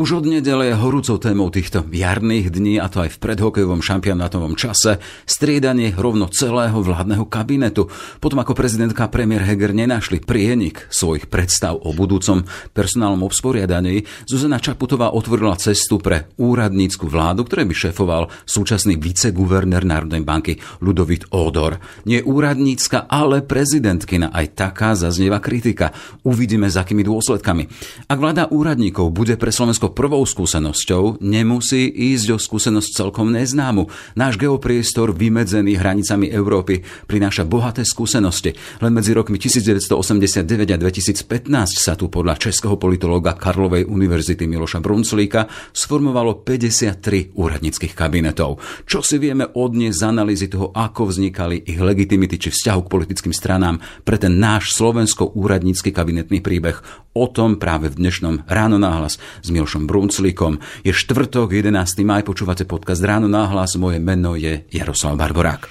Už od nedele je horúcou témou týchto jarných dní, a to aj v predhokejovom šampionátovom čase, striedanie rovno celého vládneho kabinetu. Potom ako prezidentka a premiér Heger nenašli prienik svojich predstav o budúcom personálnom obsporiadaní, Zuzana Čaputová otvorila cestu pre úradnícku vládu, ktoré by šéfoval súčasný viceguvernér Národnej banky Ludovit Odor. Nie úradnícka, ale prezidentkina. Aj taká zaznieva kritika. Uvidíme, s akými dôsledkami. Ak vláda úradníkov bude pre Slovensko prvou skúsenosťou, nemusí ísť o skúsenosť celkom neznámu. Náš geopriestor vymedzený hranicami Európy prináša bohaté skúsenosti. Len medzi rokmi 1989 a 2015 sa tu podľa českého politológa Karlovej univerzity Miloša Brunclíka sformovalo 53 úradníckých kabinetov. Čo si vieme odniesť z analýzy toho, ako vznikali ich legitimity či vzťahu k politickým stranám pre ten náš slovensko-úradnícky kabinetný príbeh. O tom práve v dnešnom Ráno náhlas s Milošom Tomášom Brunclikom. Je štvrtok, 11. maj, počúvate podcast Ráno náhlas, moje meno je Jaroslav Barborák.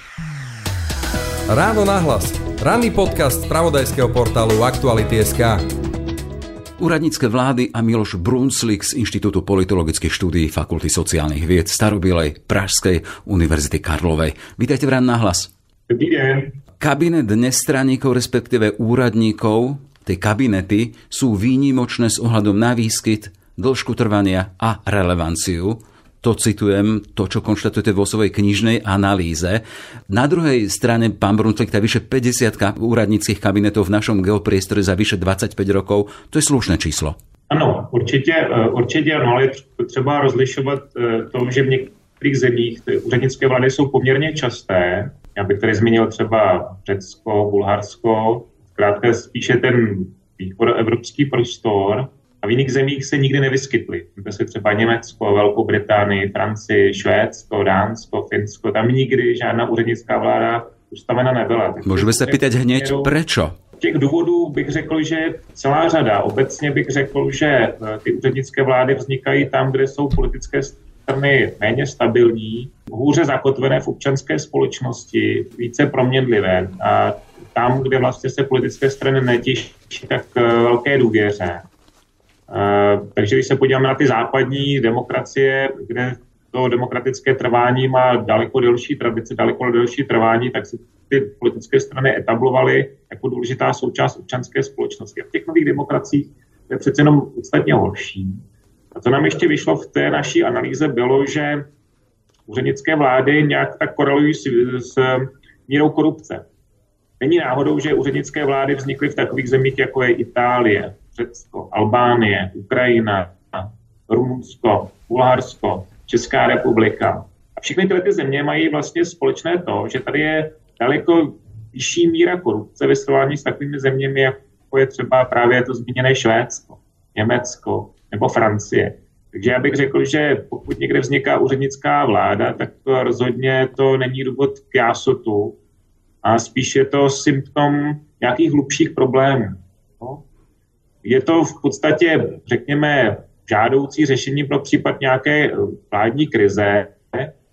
Ráno náhlas. Ranný podcast z pravodajského portálu Aktuality.sk. Úradnícke vlády a Miloš Brunslik z Inštitútu politologických štúdií Fakulty sociálnych vied Starobilej Pražskej Univerzity Karlovej. Vítajte v Ráno náhlas. Dobrý deň. Kabinet nestraníkov, respektíve úradníkov, tie kabinety sú výnimočné s ohľadom na výskyt dĺžku trvania a relevanciu. To citujem, to, čo konštatujete vo svojej knižnej analýze. Na druhej strane, pán Bruntlik, tá vyše 50 úradníckých kabinetov v našom geopriestore za vyše 25 rokov, to je slušné číslo. Ano, určitě, eh, určitě ano, ale je třeba rozlišovat eh, to, že v některých zemích ty úřednické vlády jsou poměrně časté. Já bych tady zmínil třeba Řecko, Bulharsko, zkrátka spíše ten východoevropský prostor, a v jiných zemích se nikdy nevyskytly. To se třeba Německo, Velkou Británii, Francii, Švédsko, Dánsko, Finsko. Tam nikdy žádná úřednická vláda ustavena nebyla. Tak Můžeme se pýtat hned, proč? Těch důvodů bych řekl, že celá řada. Obecně bych řekl, že eh, ty úřednické vlády vznikají tam, kde jsou politické strany méně stabilní, hůře zakotvené v občanské společnosti, více proměnlivé. A tam, kde vlastně se politické strany netěší tak eh, velké důvěře. Eh, takže když se podíváme na ty západní demokracie, kde to demokratické trvání má daleko delší tradici, daleko delší trvání, tak se ty politické strany etablovaly jako důležitá součást občanské společnosti. A v těch nových demokraciích je přece jenom podstatně horší. A co nám ještě vyšlo v té naší analýze, bylo, že úřednické vlády nějak tak korelují s, s mírou korupce. Není náhodou, že úřednické vlády vznikly v takových zemích, jako je Itálie, Řecko, Albánie, Ukrajina, Rumunsko, Bulharsko, Česká republika. A všechny tyhle ty země mají vlastně společné to, že tady je daleko vyšší míra korupce ve srovnání s takovými zeměmi, jako je třeba právě to zmíněné Švédsko, Německo nebo Francie. Takže já bych řekl, že pokud někde vzniká úřednická vláda, tak to rozhodně to není důvod k jásotu a spíš je to symptom nějakých hlubších problémů. No? Je to v podstatě, řekněme, žádoucí řešení pro případ nějaké eh, vládní krize.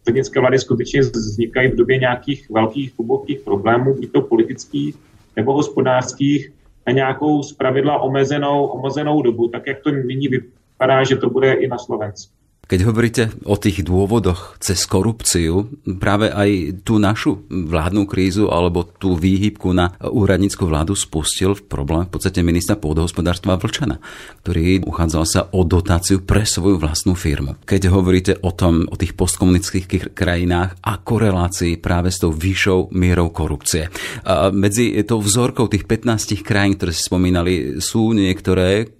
Stranické vlády skutečně vznikají v době nějakých velkých, hlubokých problémů, buď to politických nebo hospodářských, na nějakou zpravidla omezenou, omezenou dobu, tak jak to nyní vypadá, že to bude i na Slovensku. Keď hovoríte o tých dôvodoch cez korupciu, práve aj tú našu vládnu krízu alebo tú výhybku na úradnícku vládu spustil v problém v podstate ministra pôdohospodárstva Vlčana, ktorý uchádzal sa o dotáciu pre svoju vlastnú firmu. Keď hovoríte o tom, o tých postkomunických krajinách a korelácii práve s tou vyššou mierou korupcie. A medzi tou vzorkou tých 15 krajín, ktoré si spomínali, sú niektoré,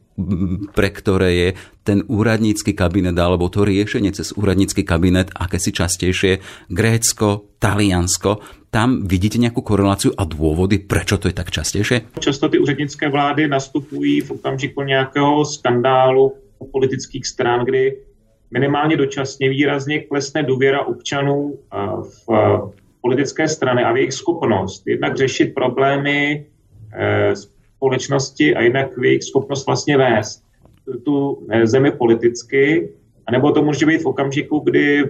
pre ktoré je ten úradnícky kabinet alebo to riešenie cez úradnícky kabinet aké si častejšie Grécko, Taliansko. Tam vidíte nějakou korelaci a důvody, proč to je tak častější? Často ty úřednické vlády nastupují v okamžiku nějakého skandálu politických stran, kdy minimálně dočasně výrazně klesne důvěra občanů eh, v politické strany a v jejich schopnost jednak řešit problémy eh, společnosti a jinak v jejich schopnost vlastně vést tu eh, zemi politicky, anebo to může být v okamžiku, kdy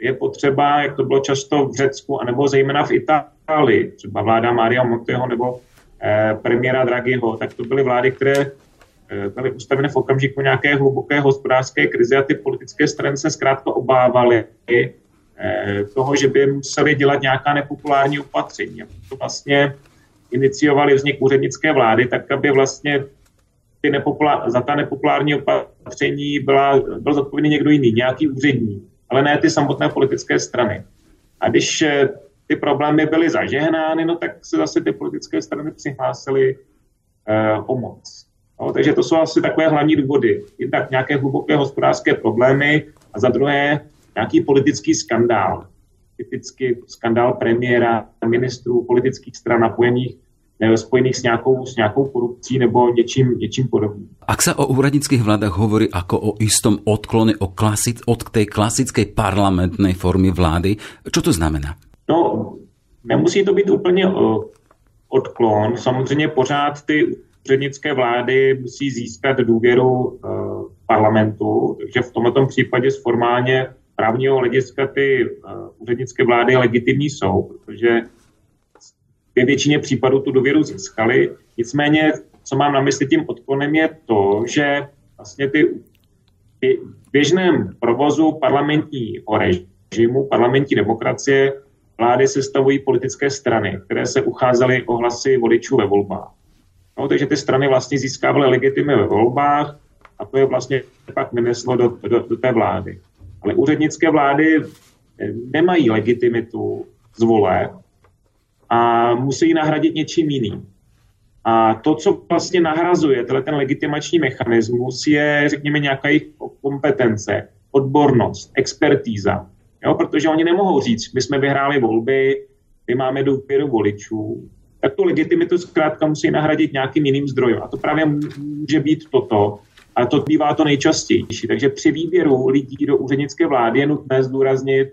je potřeba, jak to bylo často v Řecku, anebo zejména v Itálii, třeba vláda Maria Monteho nebo eh, premiéra Draghiho, tak to byly vlády, které eh, byly ustaveny v okamžiku nějaké hluboké hospodářské krize a ty politické strany se zkrátka obávaly eh, toho, že by museli dělat nějaká nepopulární opatření. To vlastně iniciovali vznik úřednické vlády, tak aby vlastně ty nepopulár, za ta nepopulární opatření byla, byl zodpovědný někdo jiný, nějaký úředník, ale ne ty samotné politické strany. A když eh, ty problémy byly zažehnány, no tak se zase ty politické strany přihlásily eh, o moc. No, takže to jsou asi takové hlavní důvody. Jednak nějaké hluboké hospodářské problémy a za druhé nějaký politický skandál. Typicky skandál premiéra, ministrů, politických stran napojených spojených s nějakou, s nějakou korupcí nebo něčím, něčím podobným. Ak sa o úradnických vládach hovorí ako o istom odklone o klasic, od tej klasickej parlamentnej formy vlády, čo to znamená? No, nemusí to být úplně odklon. Samozřejmě pořád ty úřednické vlády musí získat důvěru uh, parlamentu, takže v tomto případě z formálně právního hlediska ty úřednické vlády legitimní jsou, protože ve většině případů tu důvěru získali. Nicméně, co mám na mysli tím odklonem, je to, že vlastně ty v běžném provozu parlamentního režimu, parlamentní demokracie, vlády sestavují politické strany, které se ucházely o hlasy voličů ve volbách. No, takže ty strany vlastně získávaly legitimy ve volbách a to je vlastně pak vyneslo do, do, do té vlády. Ale úřednické vlády nemají legitimitu z voleb, a musí nahradit něčím jiným. A to, co vlastně nahrazuje ten legitimační mechanismus, je, řekněme, nějaká jejich kompetence, odbornost, expertíza. Jo, protože oni nemohou říct, my jsme vyhráli volby, my máme důvěru voličů, tak tu legitimitu zkrátka musí nahradit nějakým jiným zdrojem. A to právě může být toto. A to bývá to nejčastější. Takže při výběru lidí do úřednické vlády je nutné zdůraznit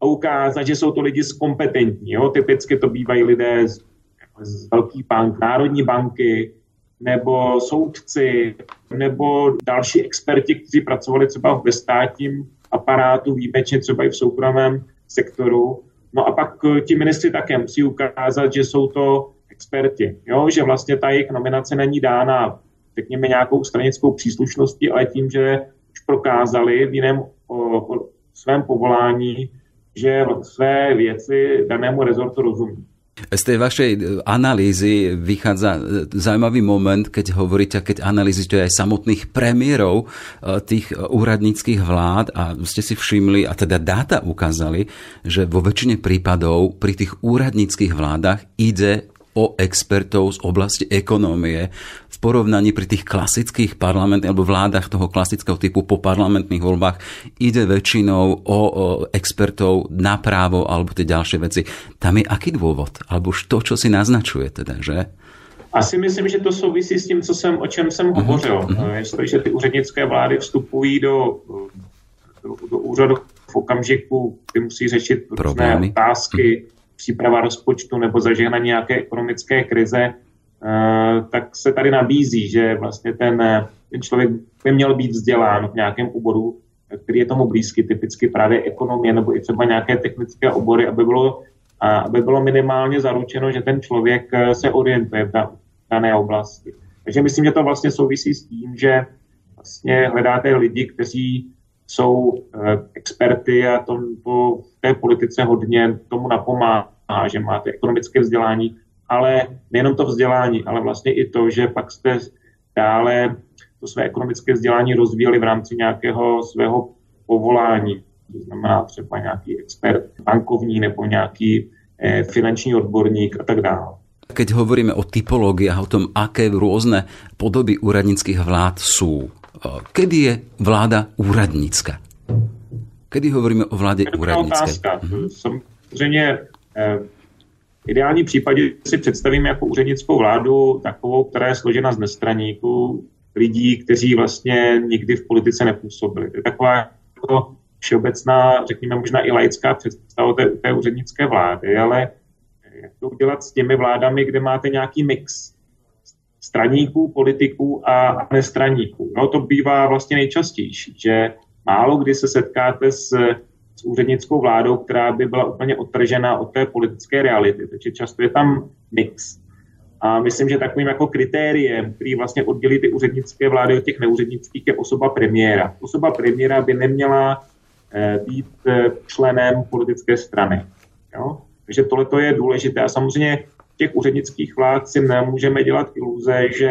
a ukázat, že jsou to lidi zkompetentní. Jo? Typicky to bývají lidé z, z velkých bank, národní banky, nebo soudci, nebo další experti, kteří pracovali třeba ve státním aparátu, výjimečně třeba i v soukromém sektoru. No a pak eh, ti ministři také musí ukázat, že jsou to experti, jo? že vlastně ta jejich nominace není dána, řekněme, nějakou stranickou příslušností, ale tím, že už prokázali v jiném o, o svém povolání, že své věci danému rezortu rozumí. Z tej vašej e, analýzy vychádza e, zaujímavý moment, keď hovoríte, keď analýzujete aj samotných premiérov e, tých úradníckých vlád a ste si všimli, a teda dáta ukázali, že vo väčšine prípadov pri tých úradníckých vládach ide o expertov z oblasti ekonómie v porovnaní pri tých klasických parlamentných alebo vládach toho klasického typu po parlamentných voľbách ide väčšinou o, o expertov na právo alebo tie ďalšie veci. Tam je aký dôvod? Alebo to, čo si naznačuje teda, že? Asi myslím, že to souvisí s tím, co jsem, o čem jsem uh-huh. hovořil. Uh-huh. Jestliže ty úřednické vlády vstupují do, do, do úřadu v okamžiku, kdy musí řešit různé otázky, uh-huh příprava rozpočtu nebo zažehnání nějaké ekonomické krize, eh, tak se tady nabízí, že vlastně ten, ten člověk by měl být vzdělán v nějakém oboru, který je tomu blízky, typicky právě ekonomie nebo i třeba nějaké technické obory, aby bylo, aby bylo minimálně zaručeno, že ten člověk eh, se orientuje v dané oblasti. Takže myslím, že to vlastně souvisí s tím, že vlastně hledáte lidi, kteří jsou eh, experty a to, v té politice hodně tomu napomáhá, že máte ekonomické vzdělání, ale nejenom to vzdělání, ale vlastně i to, že pak jste dále to své ekonomické vzdělání rozvíjeli v rámci nějakého svého povolání. To znamená třeba nějaký expert bankovní nebo nějaký eh, finanční odborník a tak dále. Keď hovoríme o typológii a o tom, aké rôzne podoby úradnických vlád sú, Kedy je vláda úradnícka? Kedy hovoríme o vládě úradnické? Mhm. Samozřejmě eh, v ideálním případě si představíme jako úřednickou vládu takovou, která je složena z nestraníků, lidí, kteří vlastně nikdy v politice nepůsobili. To je taková jako všeobecná, řekněme možná i laická představa té, té úřednické vlády, ale jak to udělat s těmi vládami, kde máte nějaký mix straníků, politiků a nestraníků. No, to bývá vlastně nejčastější, že málo kdy se setkáte s, s úřednickou vládou, která by byla úplně odtržená od té politické reality. Takže často je tam mix. A myslím, že takovým jako kritériem, který vlastně oddělí ty úřednické vlády od těch neúřednických, je osoba premiéra. Osoba premiéra by neměla eh, být eh, členem politické strany. Jo? Takže tohle je důležité. A samozřejmě těch úřednických vlád si nemůžeme dělat iluze, že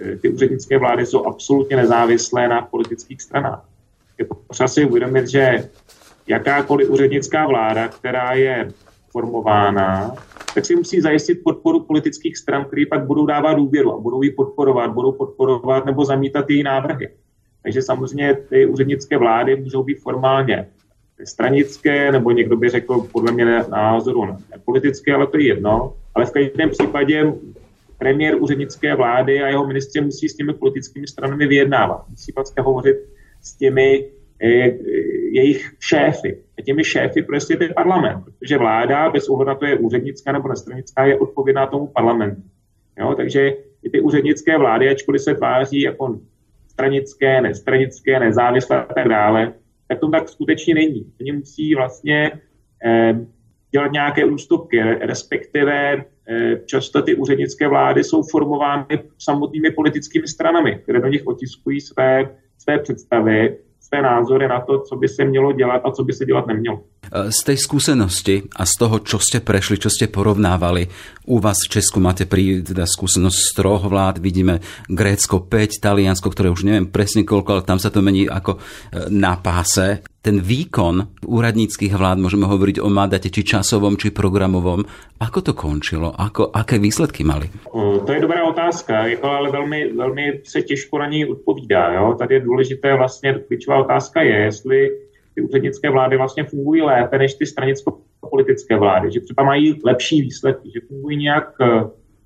eh, ty úřednické vlády jsou absolutně nezávislé na politických stranách. Je potřeba si uvědomit, že jakákoliv úřednická vláda, která je formována, tak si musí zajistit podporu politických stran, které pak budou dávat důvěru a budou ji podporovat, budou podporovat nebo zamítat její návrhy. Takže samozřejmě ty úřednické vlády můžou být formálně stranické, nebo někdo by řekl podle mě názoru politické, ale to je jedno. Ale v každém případě premiér úřednické vlády a jeho ministři musí s těmi politickými stranami vyjednávat. Musí vlastně hovořit s těmi Eh, jejich šéfy. A těmi šéfy prostě je parlament, protože vláda, bez ohledu na to je úřednická nebo nestranická, je odpovědná tomu parlamentu. Jo, takže i ty úřednické vlády, ačkoliv se tváří jako stranické, nestranické, nezávislé a tak dále, tak to tak skutečně není. Oni musí vlastně eh, dělat nějaké ústupky, respektive eh, často ty úřednické vlády jsou formovány samotnými politickými stranami, které do nich otiskují své, své představy své názory na to, co by se mělo dělat a co by se dělat nemělo. Z tej skúsenosti a z toho, čo ste prešli, čo ste porovnávali, u vás v Česku máte pri teda skúsenosť z troch vlád, vidíme Grécko 5, Taliansko, ktoré už neviem presne koľko, ale tam sa to mení ako e, na páse. Ten výkon úradníckých vlád, môžeme hovoriť o mandate či časovom, či programovom. Ako to končilo? Ako, aké výsledky mali? To je dobrá otázka, jako ale velmi, velmi se těžko na ní odpovídá. Jo? Tady je důležité vlastně, klíčová otázka je, jestli ty úřednické vlády vlastně fungují lépe než ty stranicko-politické vlády, že třeba mají lepší výsledky, že fungují nějak,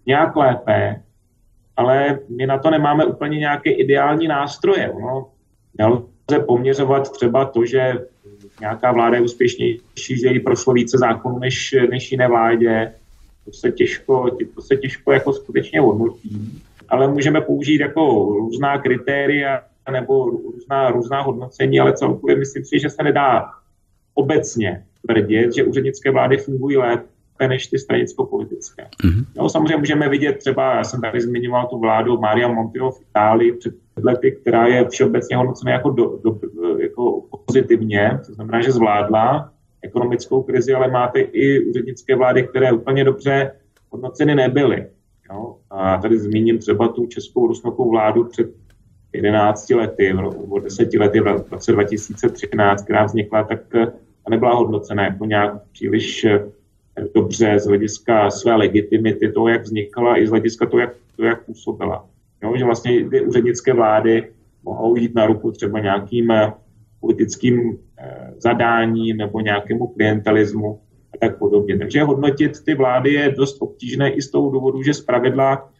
nějak lépe, ale my na to nemáme úplně nějaké ideální nástroje. No, nelze poměřovat třeba to, že nějaká vláda je úspěšnější, že jí prošlo více zákonů než, než jiné vládě. To se těžko, to se těžko jako skutečně hodnotí. Ale můžeme použít jako různá kritéria, nebo různá, různá hodnocení, ale celkově myslím si, že se nedá obecně tvrdit, že úřednické vlády fungují lépe než ty stranicko-politické. Mm-hmm. No, samozřejmě můžeme vidět třeba, já jsem tady zmiňoval tu vládu Maria Montiro v Itálii před lety, která je všeobecně hodnocena jako, do, do, jako pozitivně, to znamená, že zvládla ekonomickou krizi, ale máte i úřednické vlády, které úplně dobře hodnoceny nebyly. Jo? A tady zmíním třeba tu českou rusnokou vládu před 11 lety, nebo 10 lety v roce 2013, která vznikla, tak eh, nebyla hodnocena jako nějak příliš eh, dobře z hlediska své legitimity, toho, jak vznikala, i z hlediska toho, jak, toho, jak působila. Jo, že vlastně ty úřednické vlády mohou jít na ruku třeba nějakým eh, politickým zadáním nebo nějakému klientelismu a tak podobně. Takže hodnotit ty vlády je dost obtížné i z toho důvodu, že zpravidla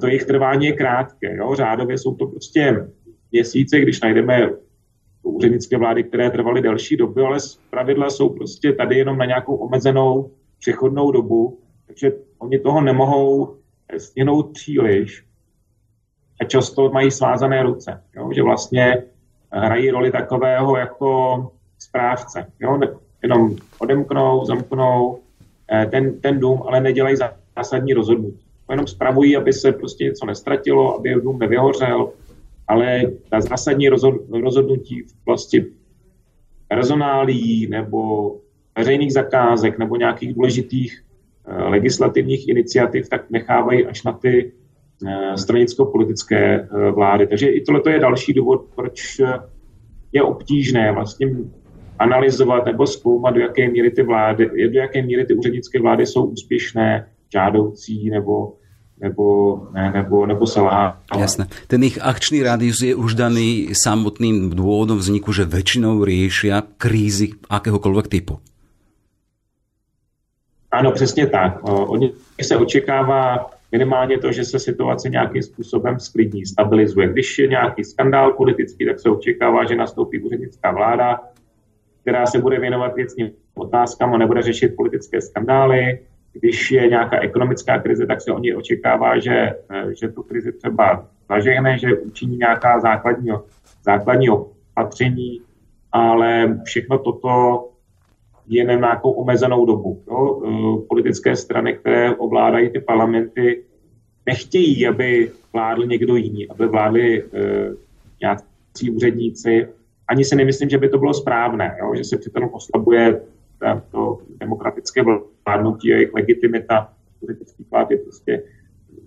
to jejich trvání je krátké. Jo? Řádově jsou to prostě měsíce, když najdeme úřednické vlády, které trvaly delší dobu, ale pravidla jsou prostě tady jenom na nějakou omezenou přechodnou dobu, takže oni toho nemohou stihnout příliš a často mají svázané ruce, jo? že vlastně hrají roli takového jako správce. Jo? Jenom odemknou, zamknou eh, ten, ten dům, ale nedělají zásadní rozhodnutí jenom spravují, aby se prostě něco nestratilo, aby dům nevyhořel, ale ta zásadní rozhodnutí v oblasti personálí nebo veřejných zakázek nebo nějakých důležitých legislativních iniciativ, tak nechávají až na ty eh, stranicko-politické eh, vlády. Takže i tohle je další důvod, proč je obtížné vlastně analyzovat nebo zkoumat, do jaké míry ty vlády, do jaké míry ty úřednické vlády jsou úspěšné, žádoucí nebo nebo, ne, nebo, nebo selhává. Jasné. Ten ich akčný rádius je už daný samotným dôvodom vzniku, že väčšinou riešia krízy akéhokoľvek typu. Ano, přesně tak. Od nich se očekává minimálně to, že se situace nějakým způsobem sklidní, stabilizuje. Když je nějaký skandál politický, tak se očekává, že nastoupí úřednická vláda, která se bude věnovat věcným otázkám a nebude řešit politické skandály když je nějaká ekonomická krize, tak se oni očekává, že, eh, že tu krizi třeba zažehne, že učiní nějaká základní, základní opatření ale všechno toto je na nějakou omezenou dobu. Jo? Eh, politické strany, které ovládají ty parlamenty, nechtějí, aby vládl někdo jiný, aby vládli uh, nějací úředníci. Ani si nemyslím, že by to bylo správné, jo? že se přitom oslabuje to demokratické vládnutí a jejich legitimita. Politický vlád je prostě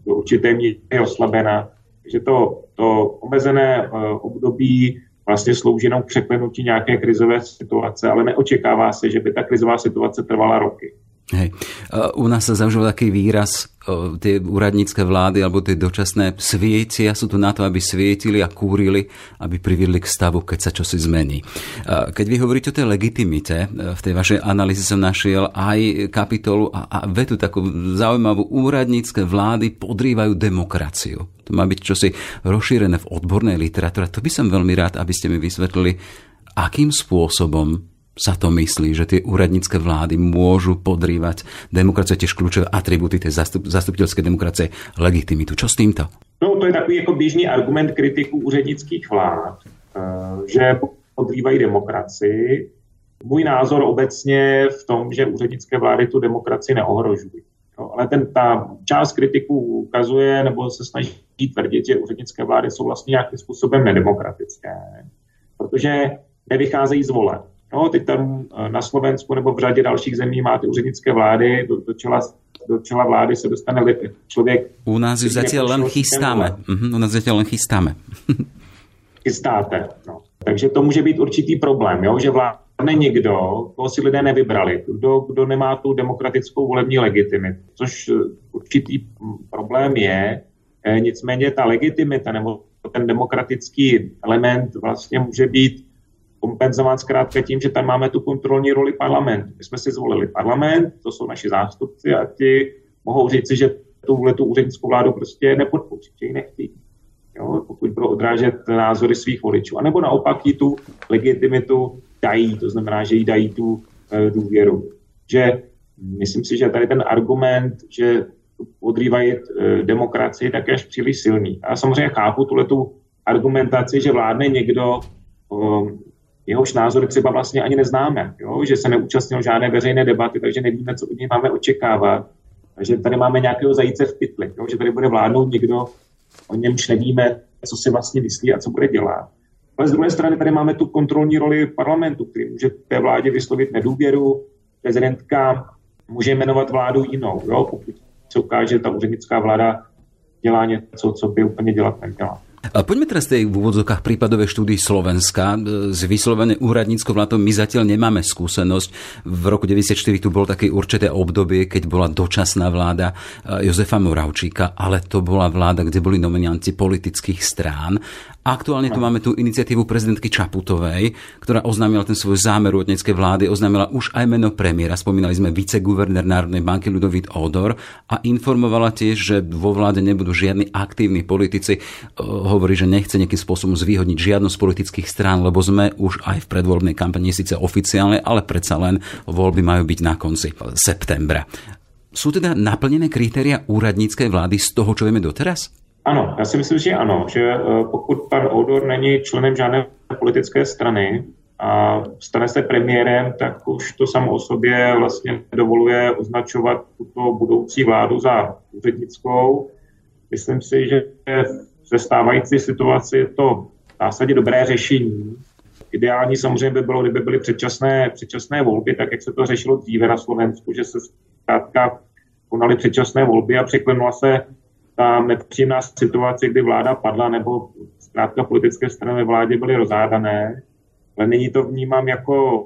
do určité míry oslabená. Takže to, to omezené uh, období vlastně slouží jenom k překlenutí nějaké krizové situace, ale neočekává se, že by ta krizová situace trvala roky. Hej. U nás sa zaužil taký výraz, tie úradnícke vlády alebo tie dočasné svietia sú tu na to, aby svietili a kúrili, aby priviedli k stavu, keď sa čosi zmení. Keď vy hovoríte o tej legitimite, v tej vašej analýze som našiel aj kapitolu a, a vetu takú zaujímavú, úradnícke vlády podrývajú demokraciu. To má byť čosi rozšírené v odbornej literatúre. To by som veľmi rád, aby ste mi vysvetlili, akým spôsobom sa to myslí, že tie úradnícke vlády môžu podrývať demokracie, tiež kľúčové atributy tej zastup, zastupiteľskej demokracie, legitimitu. Čo s týmto? No, to je takový jako běžný argument kritiků úřednických vlád, eh, že podrývají demokracii. Můj názor obecně v tom, že úřednické vlády tu demokracii neohrožují. No, ale ten, ta část kritiků ukazuje nebo se snaží tvrdit, že úřednické vlády jsou vlastně nějakým způsobem nedemokratické, protože nevycházejí z voleb. No, teď tam eh, na Slovensku nebo v řadě dalších zemí máte úřednické vlády, do, do, čela, do čela vlády se dostane člověk. U nás ju zatiaľ len chystáme. Uh-huh, u nás zatiaľ len chystáme. Chystáte. No. Takže to může být určitý problém, jo? že vládne někdo, koho si lidé nevybrali, kdo, kdo nemá tu demokratickou volební legitimitu, což eh, určitý problém je, e, nicméně ta legitimita nebo ten demokratický element vlastně může být kompenzován zkrátka tím, že tam máme tu kontrolní roli parlamentu. My jsme si zvolili parlament, to jsou naši zástupci a ti mohou říci, že tuhle tu úřednickou vládu prostě nepodpoří, že ji nechtějí. Jo, pokud budou odrážet názory svých voličů. A nebo naopak jí tu legitimitu dají, to znamená, že jí dají tu e, důvěru. Že myslím si, že tady ten argument, že odrývají e, demokracii, tak je až příliš silný. A samozřejmě chápu tuhle tu argumentaci, že vládne někdo, jehož názor třeba vlastně ani neznáme, jo? že se neúčastnil žádné veřejné debaty, takže nevíme, co od něj máme očekávat. Takže tady máme nějakého zajíce v pytli, jo? že tady bude vládnout někdo, o němž nevíme, co si vlastně myslí a co bude dělat. Ale z druhé strany tady máme tu kontrolní roli parlamentu, který může té vládě vyslovit nedůvěru. Prezidentka může jmenovat vládu jinou, jo? pokud se ukáže, že ta úřednická vláda dělá něco, co by úplně dělat neměla. Poďme teraz tej v úvodzokách prípadovej štúdii Slovenska. Z vyslovene úradníckou vládou my zatiaľ nemáme skúsenosť. V roku 94 tu bolo také určité obdobie, keď bola dočasná vláda eh, Jozefa Moravčíka, ale to bola vláda, kde boli nominanti politických strán Aktuálne tu máme tú iniciatívu prezidentky Čaputovej, ktorá oznámila ten svoj zámer úradníckej vlády, oznámila už aj meno premiéra. Spomínali sme viceguvernér Národnej banky Ludovít Odor a informovala tiež, že vo vláde nebudú žiadni aktívni politici. Hovorí, že nechce nejakým spôsobom zvýhodniť žiadnu z politických strán, lebo sme už aj v predvoľbnej kampani síce oficiálne, ale predsa len voľby majú byť na konci septembra. Sú teda naplnené kritéria úradníckej vlády z toho, čo vieme doteraz? Ano, já si myslím, že ano, že eh, pokud pan Odor není členem žádné politické strany a stane se premiérem, tak už to samo o sobě vlastně dovoluje označovat tuto budoucí vládu za úřednickou. Myslím si, že ve stávající situaci je to v zásadě dobré řešení. Ideální samozřejmě by bylo, kdyby byly předčasné, předčasné volby, tak jak se to řešilo dříve na Slovensku, že se zkrátka konaly předčasné volby a překlenula se ta nepříjemná situace, kdy vláda padla, nebo zkrátka politické strany ve vládě byly rozhádané, ale nyní to vnímám jako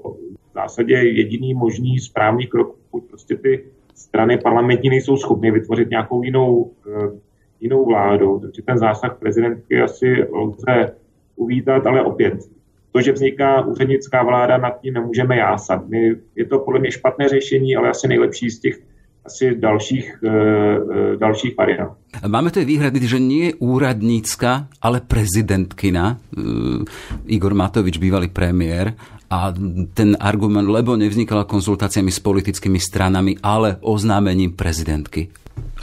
v zásadě jediný možný správný krok, pokud prostě ty strany parlamentní nejsou schopny vytvořit nějakou jinou, eh, jinou vládu. Takže ten zásah prezidentky asi lze uvítat, ale opět, to, že vzniká úřednická vláda, nad tím nemůžeme jásat. My, je to podle mě špatné řešení, ale asi nejlepší z těch asi dalších, e, dalších variant. Máme tu výhrady, že nie je úradnícka, ale prezidentkina. E, Igor Matovič, bývalý premiér. A ten argument, lebo nevznikala konzultáciami s politickými stranami, ale oznámením prezidentky.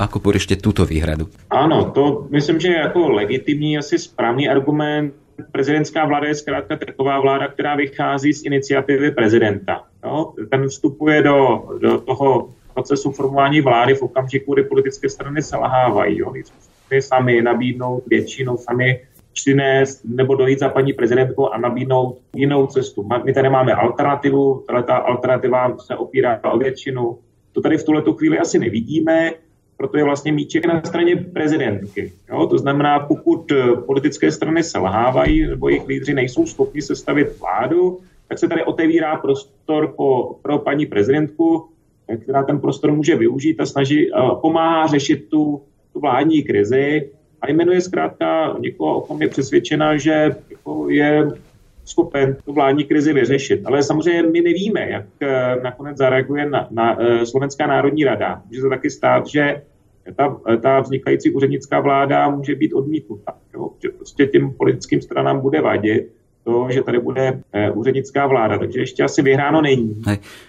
Ako poriešte túto výhradu? Áno, to myslím, že je jako legitimní, asi správný argument. prezidentská vláda je zkrátka taková vláda, která vychází z iniciativy prezidenta. Jo? Ten vstupuje do, do toho procesu formování vlády v okamžiku, kdy politické strany selhávají. Jo? Sami nabídnout většinu, sami přinést nebo dojít za paní prezidentkou a nabídnout jinou cestu. My tady máme alternativu, ale ta alternativa se opírá o většinu. To tady v tuhle chvíli asi nevidíme, proto je vlastně míček na straně prezidentky. Jo? To znamená, pokud politické strany selhávají nebo jejich lídři nejsou schopni sestavit vládu, tak se tady otevírá prostor po, pro paní prezidentku, která ten prostor může využít a snaží, pomáhá řešit tu, tu vládní krizi a jmenuje zkrátka někoho, o kom je přesvědčena, že jako je schopen tu vládní krizi vyřešit. Ale samozřejmě my nevíme, jak eh, nakonec zareaguje na, na eh, Slovenská národní rada. Může se taky stát, že ta, ta vznikající úřednická vláda může být odmítnuta. Jo? Že prostě těm politickým stranám bude vadit to, že tady bude eh, úřednická vláda. Takže ještě asi vyhráno není.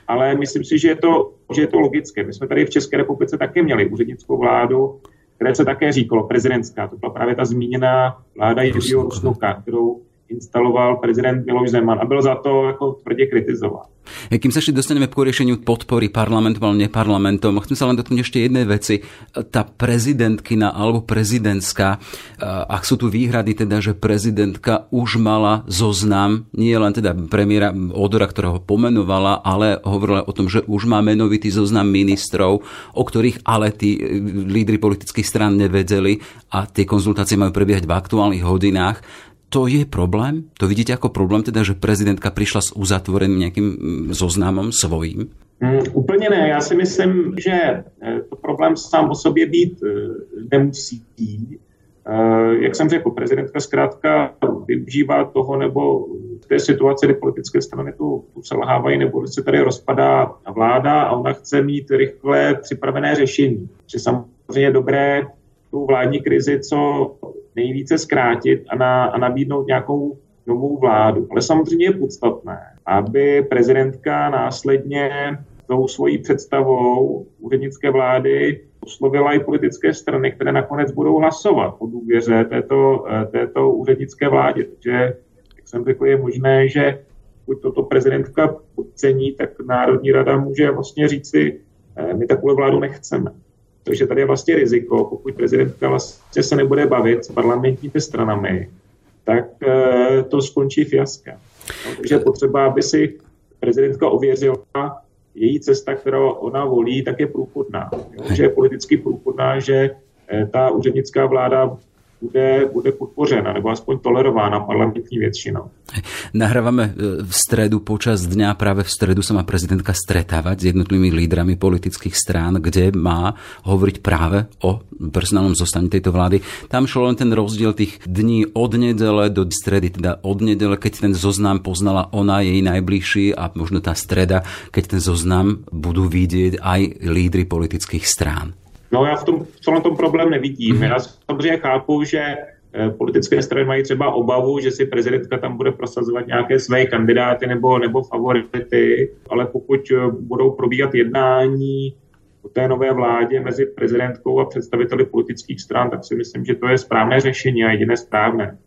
Ale myslím si, že je, to, že je to logické. My jsme tady v České republice také měli úřednickou vládu, které se také říkalo prezidentská. To byla právě ta zmíněná vláda Jiřího Rusnoka, kterou instaloval prezident Miloš Zeman a byl za to jako tvrdě kritizován. Kým sa ešte dostaneme k riešeniu podpory parlamentom alebo neparlamentom, chcem sa len dotknúť ešte jednej veci. Tá prezidentkina alebo prezidentská, ak sú tu výhrady teda, že prezidentka už mala zoznam, nie len teda premiéra Odora, ktorého pomenovala, ale hovorila o tom, že už má menovitý zoznam ministrov, o ktorých ale tí lídry politických strán nevedeli a tie konzultácie majú prebiehať v aktuálnych hodinách to je problém? To vidíte jako problém, teda, že prezidentka přišla s uzatvoreným nějakým mm, zoznamem svojím? Mm, úplně ne. Já si myslím, že eh, to problém sám o sobě být eh, nemusí. Eh, jak jsem řekl, prezidentka zkrátka využívá toho, nebo v té situaci, kdy politické strany tu, tu selhávají, nebo se tady rozpadá vláda a ona chce mít rychle připravené řešení. Že samozřejmě dobré tu vládní krizi co nejvíce zkrátit a, na, a nabídnout nějakou novou vládu. Ale samozřejmě je podstatné, aby prezidentka následně tou svojí představou úřednické vlády oslovila i politické strany, které nakonec budou hlasovat o důvěře této, této úřednické vládě. Takže, jak jsem řekl, je možné, že pokud toto prezidentka podcení, tak Národní rada může vlastně říci, eh, my takovou vládu nechceme. Takže tady je vlastně riziko, pokud prezidentka vlastně se nebude bavit s parlamentními stranami, tak eh, to skončí fiaskem. No, takže je potřeba, aby si prezidentka ověřila, její cesta, kterou ona volí, tak je průchodná. Že je politicky průchodná, že eh, ta úřednická vláda bude, bude podpořena nebo aspoň tolerována parlamentní většinou. Nahrávame e, v stredu počas dňa, práve v stredu sa má prezidentka stretávať s jednotlivými lídrami politických strán, kde má hovoriť práve o personálnom zostaní tejto vlády. Tam šlo len ten rozdiel tých dní od nedele do stredy, teda od nedele, keď ten zoznam poznala ona, jej najbližší a možno tá streda, keď ten zoznam budú vidieť aj lídry politických strán. No já v tom, v tomhle tom problém nevidím. Mm-hmm. Já samozřejmě chápu, že eh, politické strany mají třeba obavu, že si prezidentka tam bude prosazovat nějaké své kandidáty nebo, nebo favority, ale pokud eh, budou probíhat jednání o té nové vládě mezi prezidentkou a představiteli politických stran, tak si myslím, že to je správné řešení a jediné správné.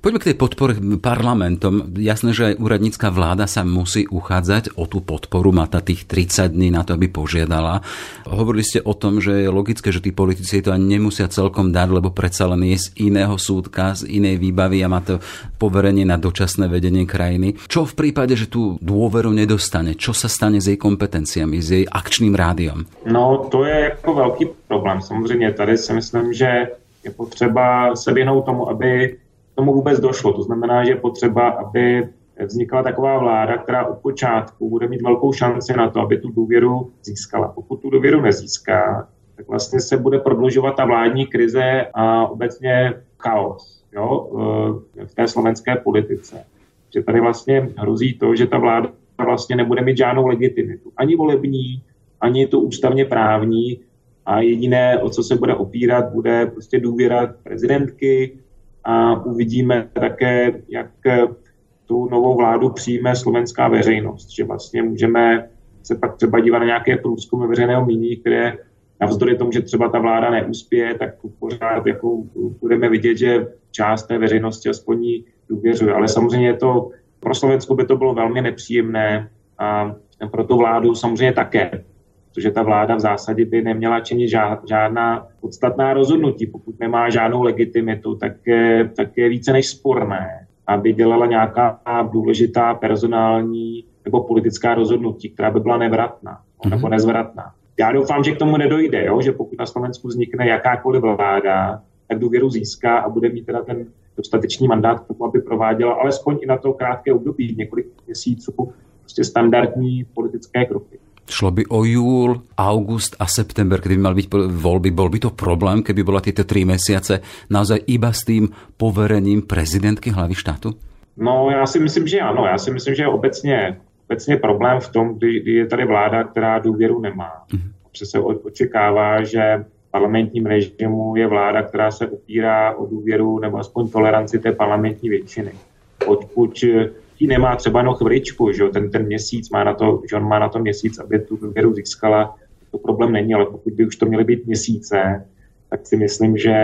Poďme k tej podpore parlamentom. Jasné, že úradnícká vláda sa musí uchádzať o tú podporu. Má ta tých 30 dní na to, aby požiadala. Hovorili ste o tom, že je logické, že tí politici to ani nemusia celkom dať, lebo predsa len je z iného súdka, z inej výbavy a má to poverenie na dočasné vedenie krajiny. Čo v prípade, že tú dôveru nedostane? Čo sa stane s jej kompetenciami, s jej akčným rádiom? No, to je jako velký problém. Samozřejmě tady si myslím, že je potřeba se věnout tomu, aby tomu vůbec došlo. To znamená, že je potřeba, aby vznikla taková vláda, která od počátku bude mít velkou šanci na to, aby tu důvěru získala. Pokud tu důvěru nezíská, tak vlastně se bude prodlužovat ta vládní krize a obecně chaos jo, v té slovenské politice. Že tady vlastně hrozí to, že ta vláda vlastně nebude mít žádnou legitimitu. Ani volební, ani tu ústavně právní. A jediné, o co se bude opírat, bude prostě důvěra prezidentky, a uvidíme také, jak tu novou vládu přijme slovenská veřejnost, že vlastně můžeme se pak třeba dívat na nějaké průzkumy veřejného mínění, které navzdory tomu, že třeba ta vláda neuspěje, tak pořád jako budeme vidět, že část té veřejnosti aspoň důvěřuji. Ale samozřejmě to, pro Slovensko by to bylo velmi nepříjemné a pro tu vládu samozřejmě také, protože ta vláda v zásadě by neměla činit žádná podstatná rozhodnutí. Pokud nemá žádnou legitimitu, tak je, tak je více než sporné, aby dělala nějaká důležitá personální nebo politická rozhodnutí, která by byla nevratná mm-hmm. nebo nezvratná. Já doufám, že k tomu nedojde, jo? že pokud na Slovensku vznikne jakákoliv vláda, tak důvěru získá a bude mít teda ten dostatečný mandát k tomu, aby prováděla alespoň i na to krátké období, několik měsíců, prostě standardní politické kroky. Šlo by o júl, august a september, kedy by mal byť voľby. Bol by to problém, keby bola tieto tri mesiace naozaj iba s tým poverením prezidentky hlavy štátu? No, já si myslím, že ano. Já si myslím, že obecně, obecně problém v tom, kdy, kdy je tady vláda, která důvěru nemá. Mm-hmm. se očekává, že v parlamentním režimu je vláda, která se opírá o důvěru nebo aspoň toleranci té parlamentní většiny. Odkud ji nemá třeba jenom chviličku, že ten, ten měsíc má na to, že on má na to měsíc, aby tu důvěru získala, to problém není, ale pokud by už to měly být měsíce, tak si myslím, že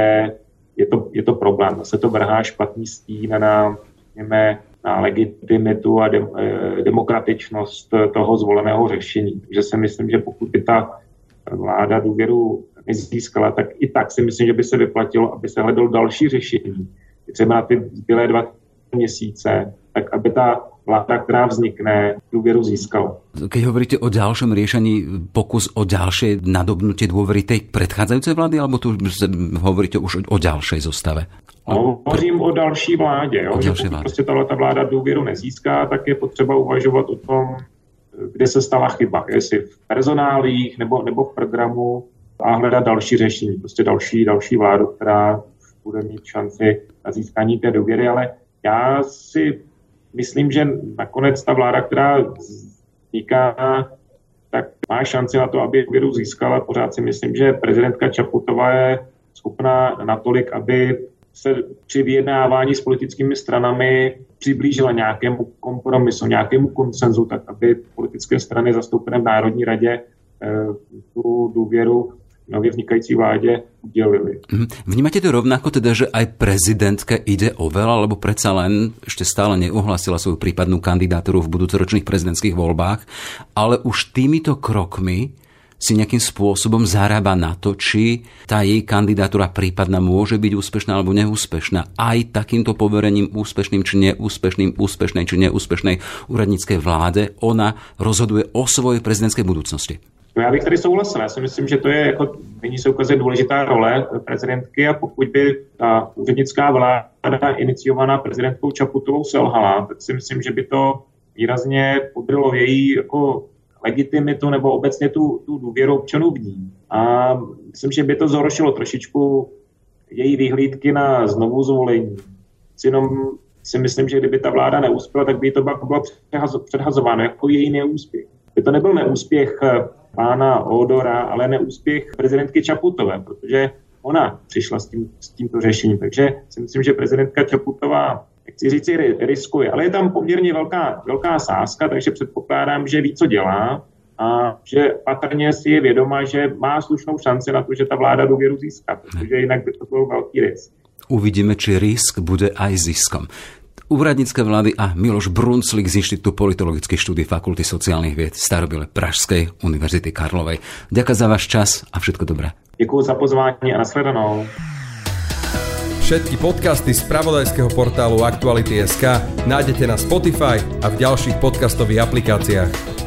je to, je to problém. Se to vrhá špatný stín na, řekněme, na legitimitu a de, eh, demokratičnost toho zvoleného řešení. Takže si myslím, že pokud by ta vláda důvěru nezískala, tak i tak si myslím, že by se vyplatilo, aby se hledalo další řešení. Třeba na ty zbylé dva měsíce, tak aby ta vláda, která vznikne, důvěru získala. Keď hovoríte o ďalšom riešení, pokus o ďalšie nadobnutie dôvery tej predchádzajúcej vlády, alebo tu hovoríte už o ďalšej zostave? No, hovořím o další vládě. Jo, o další vládě. prostě tahle ta vláda důvěru nezíská, tak je potřeba uvažovat o tom, kde se stala chyba. Jestli v personálích nebo, nebo v programu a hledat další řešení. Prostě další, další vládu, která bude mít šanci na získání té důvěry, ale já si myslím, že nakonec ta vláda, která vzniká, tak má šanci na to, aby věru získala. Pořád si myslím, že prezidentka Čaputová je schopná natolik, aby se při vyjednávání s politickými stranami přiblížila nějakému kompromisu, nějakému konsenzu, tak aby politické strany zastoupené v Národní radě eh, tu důvěru nově vznikající vládě udělili. Mhm. Vnímate to rovnako teda, že aj prezidentke ide o veľa, lebo predsa len ešte stále neuhlasila svoju prípadnú kandidatúru v budúcoročných prezidentských voľbách, ale už týmito krokmi si nejakým spôsobom zarába na to, či tá jej kandidatúra prípadná môže byť úspešná alebo neúspešná. Aj takýmto poverením úspešným či neúspešným, úspešnej či neúspešnej úradníckej vláde ona rozhoduje o svojej prezidentskej budúcnosti. No já bych tady souhlasil. Já si myslím, že to je jako nyní se ukazuje důležitá role prezidentky a pokud by ta úřednická vláda iniciovaná prezidentkou Čaputovou selhala, tak si myslím, že by to výrazně podrylo její jako legitimitu nebo obecně tu, tu důvěru občanů v ní. A myslím, že by to zhoršilo trošičku její vyhlídky na znovu zvolení. Jenom si myslím, že kdyby ta vláda neuspěla, tak by to bylo předhazováno jako její neúspěch. By to nebyl neúspěch pána Odora, ale neúspěch prezidentky Čaputové, protože ona přišla s, tím, s tímto řešením. Takže si myslím, že prezidentka Čaputová chci říct, riskuje. Ale je tam poměrně velká, velká sázka, takže předpokládám, že ví, co dělá a že patrně si je vědoma, že má slušnou šanci na to, že ta vláda důvěru získá, protože jinak by to byl velký risk. Uvidíme, či risk bude aj ziskom úradnícke vlády a Miloš Brunclik z Inštitútu politologických štúdí Fakulty sociálnych vied Starobile Pražskej Univerzity Karlovej. Ďakujem za váš čas a všetko dobré. Děkuji za pozvání a nashledanou. Všetky podcasty z pravodajského portálu Aktuality.sk nájdete na Spotify a v ďalších podcastových aplikáciách.